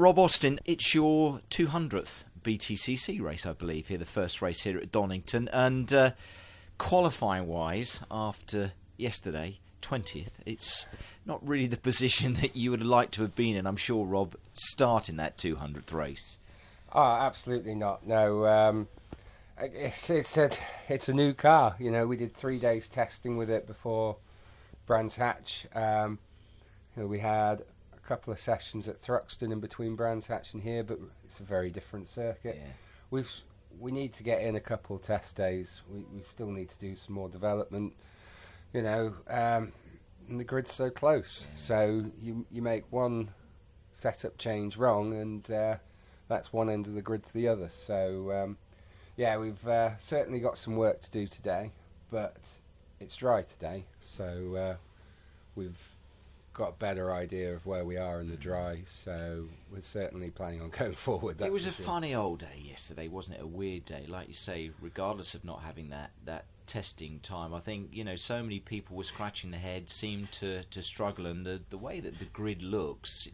Rob Austin, it's your 200th BTCC race, I believe, here, the first race here at Donington. And uh, qualifying wise, after yesterday, 20th, it's not really the position that you would like to have been in, I'm sure, Rob, starting that 200th race. Oh, absolutely not. No, um, it's it's a it's a new car. You know, we did three days testing with it before Brands Hatch. Um, you know, we had couple of sessions at Thruxton in between Brands Hatch and here, but it's a very different circuit. Yeah. We've we need to get in a couple of test days. We we still need to do some more development. You know, um, and the grid's so close, Yeah. so you you make one setup change wrong, and uh, that's one end of the grid to the other. So um, yeah, we've uh, certainly got some work to do today, but it's dry today, so uh, we've got a better idea of where we are in the mm. dry. So we're certainly planning on going forward. That's it was a sure. funny old day yesterday, wasn't it? A weird day, like you say. Regardless of not having that that testing time, I think you know so many people were scratching their head, seemed to to struggle, and the the way that the grid looks,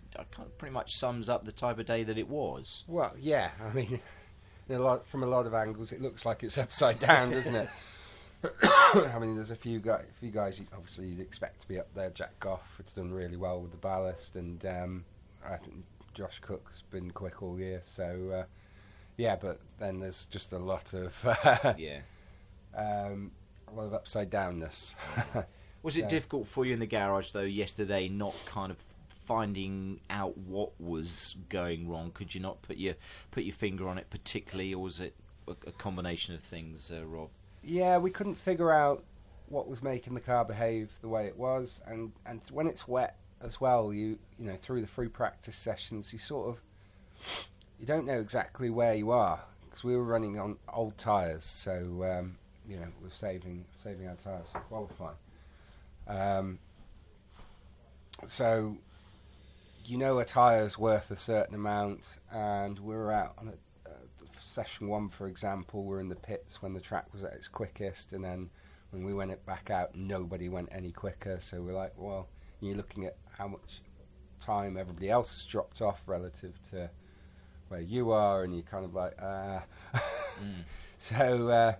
pretty much sums up the type of day that it was. Well, yeah. I mean, a lot, from a lot of angles, it looks like it's upside down, doesn't it? I mean, there's a few guys, few guys you, obviously you'd expect to be up there. Jack Goff, it's done really well with the ballast, and um, I think Josh Cook's been quick all year. So, uh, yeah, but then there's just a lot of Yeah. um, a lot of upside downness. Was it So- difficult for you in the garage though yesterday, not kind of finding out what was going wrong? Could you not put your put your finger on it particularly, or was it a, a combination of things, uh, Rob? Yeah, we couldn't figure out what was making the car behave the way it was, and and when it's wet as well, you you know through the free practice sessions, you sort of you don't know exactly where you are because we were running on old tyres, so um, you know we're saving saving our tyres for qualifying. Um, so you know a tyre's worth a certain amount, and we were out on a, session one, for example, we're in the pits when the track was at its quickest, and then when we went it back out, nobody went any quicker. So we're like, well, you're looking at how much time everybody else has dropped off relative to where you are, and you're kind of like, ah. Mm. So uh,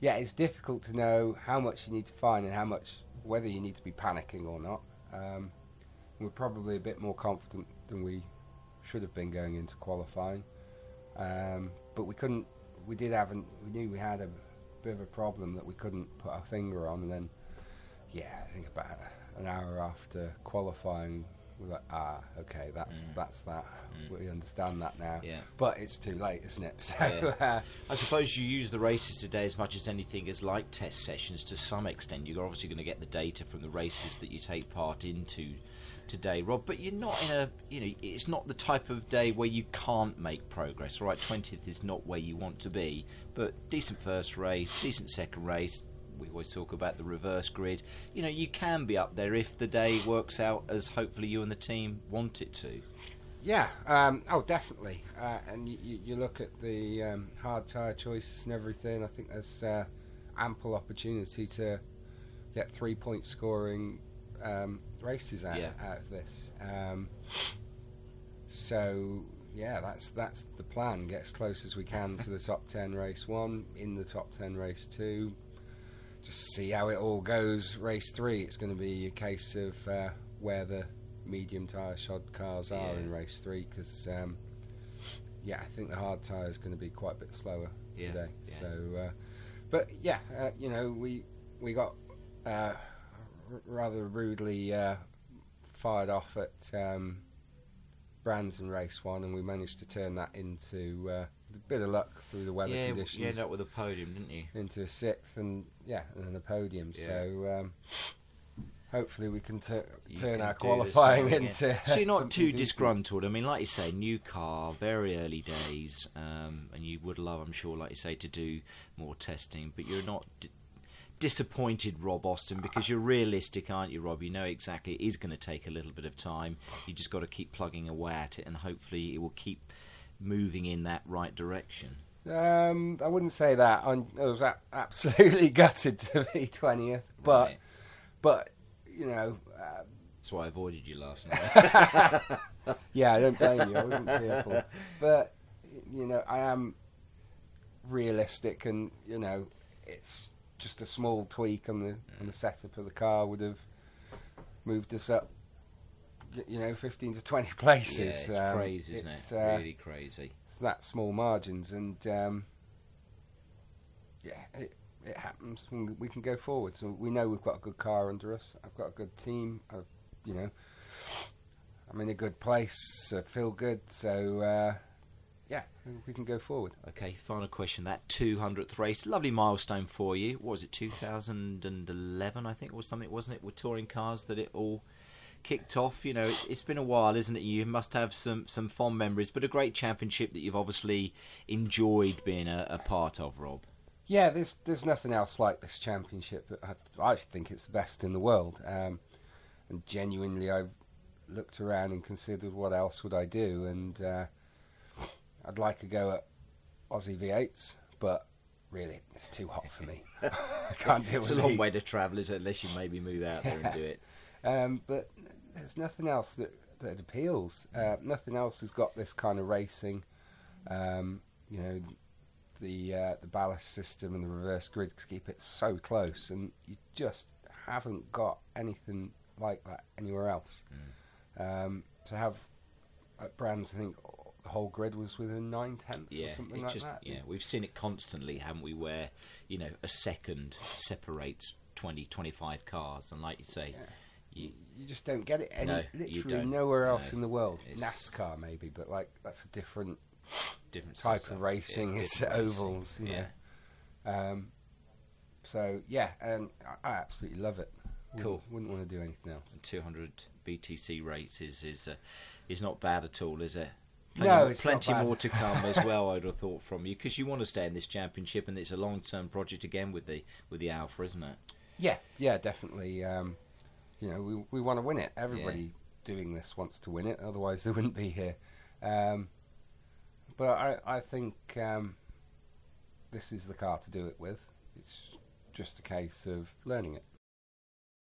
yeah, it's difficult to know how much you need to find and how much whether you need to be panicking or not. Um, we're probably a bit more confident than we should have been going into qualifying, um, but we couldn't. We did have. An, we knew we had a bit of a problem that we couldn't put our finger on, and then yeah, I think about an hour after qualifying, we're like, ah, okay, that's Mm. that's that. Mm. We understand that now. Yeah. But it's too late, isn't it? So Yeah. uh, I suppose you use the races today as much as anything as like test sessions to some extent. You're obviously going to get the data from the races that you take part into today, Rob. But you're not in a, you know, it's not the type of day where you can't make progress. Right, twentieth is not where you want to be, but decent first race, decent second race. We always talk about the reverse grid. You know, you can be up there if the day works out as hopefully you and the team want it to. Yeah, um, oh, definitely. Uh, and you, you, you look at the um, hard tyre choices and everything. I think there's uh, ample opportunity to get three point scoring um, races out, Yeah. out of this. Um, so yeah, that's that's the plan. Get as close as we can to the top ten race one, in the top ten race two. Just see how it all goes. Race three, it's going to be a case of uh, where the medium tyre shod cars are Yeah. in race three because um, yeah, I think the hard tyre is going to be quite a bit slower Yeah, today. So, uh, but yeah, uh, you know, we we got uh, rather rudely uh, fired off at um, Brands in race one, and we managed to turn that into uh, a bit of luck through the weather yeah, conditions you ended up with a podium, didn't you? into a sixth, and yeah, and then a podium. Yeah. So. Um, Hopefully we can tur turn can our qualifying into. So you're not too decent. disgruntled. I mean, like you say, new car, very early days, um, and you would love, I'm sure, like you say, to do more testing. But you're not d- disappointed, Rob Austin, because you're realistic, aren't you, Rob? You know exactly it is going to take a little bit of time. You just got to keep plugging away at it, and hopefully it will keep moving in that right direction. Um, I wouldn't say that. I'm, I was a- absolutely gutted to be twentieth, but Right. but you know, uh, That's why I avoided you last night. yeah, I don't blame you. I wasn't fearful, but you know, I am realistic, and you know, it's just a small tweak on the on the setup of the car would have moved us up. You know, fifteen to twenty places. yeah, it's Um, crazy, isn't it's, it? uh, really crazy. it's that small margins, and um, yeah, it, it happens. We can go forward. So we know we've got a good car under us. I've got a good team. I've, you know, I'm in a good place. I feel good. So uh, yeah, we- can go forward. Okay, final question. That 200th race, lovely milestone for you. What was it, 2011, I think, or something, wasn't it, with touring cars that it all kicked off? You know, it, it's been a while, isn't it? You must have some, some fond memories, but a great championship that you've obviously enjoyed being a, a part of, Rob. Yeah, there's there's nothing else like this championship. I, I think it's the best in the world. Um, and genuinely, I've looked around and considered what else would I do, and uh, I'd like to go at Aussie V8s, but really, it's too hot for me. I can't deal It's with a long heat. way to travel, is it? Unless you maybe move out there and do it. Um, but there's nothing else that that appeals. Uh, nothing else has got this kind of racing. Um, you know, the uh, the ballast system and the reverse grid keep it so close, and you just haven't got anything like that anywhere else. Um, to have at Brands, I think the whole grid was within nine tenths Yeah, or something like just that. yeah, we've seen it constantly, haven't we? Where you know a second separates 20, 25 cars, and like you say, Yeah. you, You just don't get it any, No, literally nowhere else No. in the world. NASCAR maybe, but like that's a different different type setup. of racing. Yeah, it's different racing. ovals, you yeah. Um, so yeah, and I, I absolutely love it. Wouldn't- Cool. Wouldn't want to do anything else. And 200 BTC races is uh, is not bad at all, is it? No, plenty more to come as well. I'd have thought from you because you want to stay in this championship, and it's a long term project again with the with the Alfa, isn't it? Yeah, yeah, definitely. Um, you know, we we want to win it. Everybody doing this wants to win it. Otherwise, they wouldn't be here. Um, but I I think um, this is the car to do it with. It's just a case of learning it.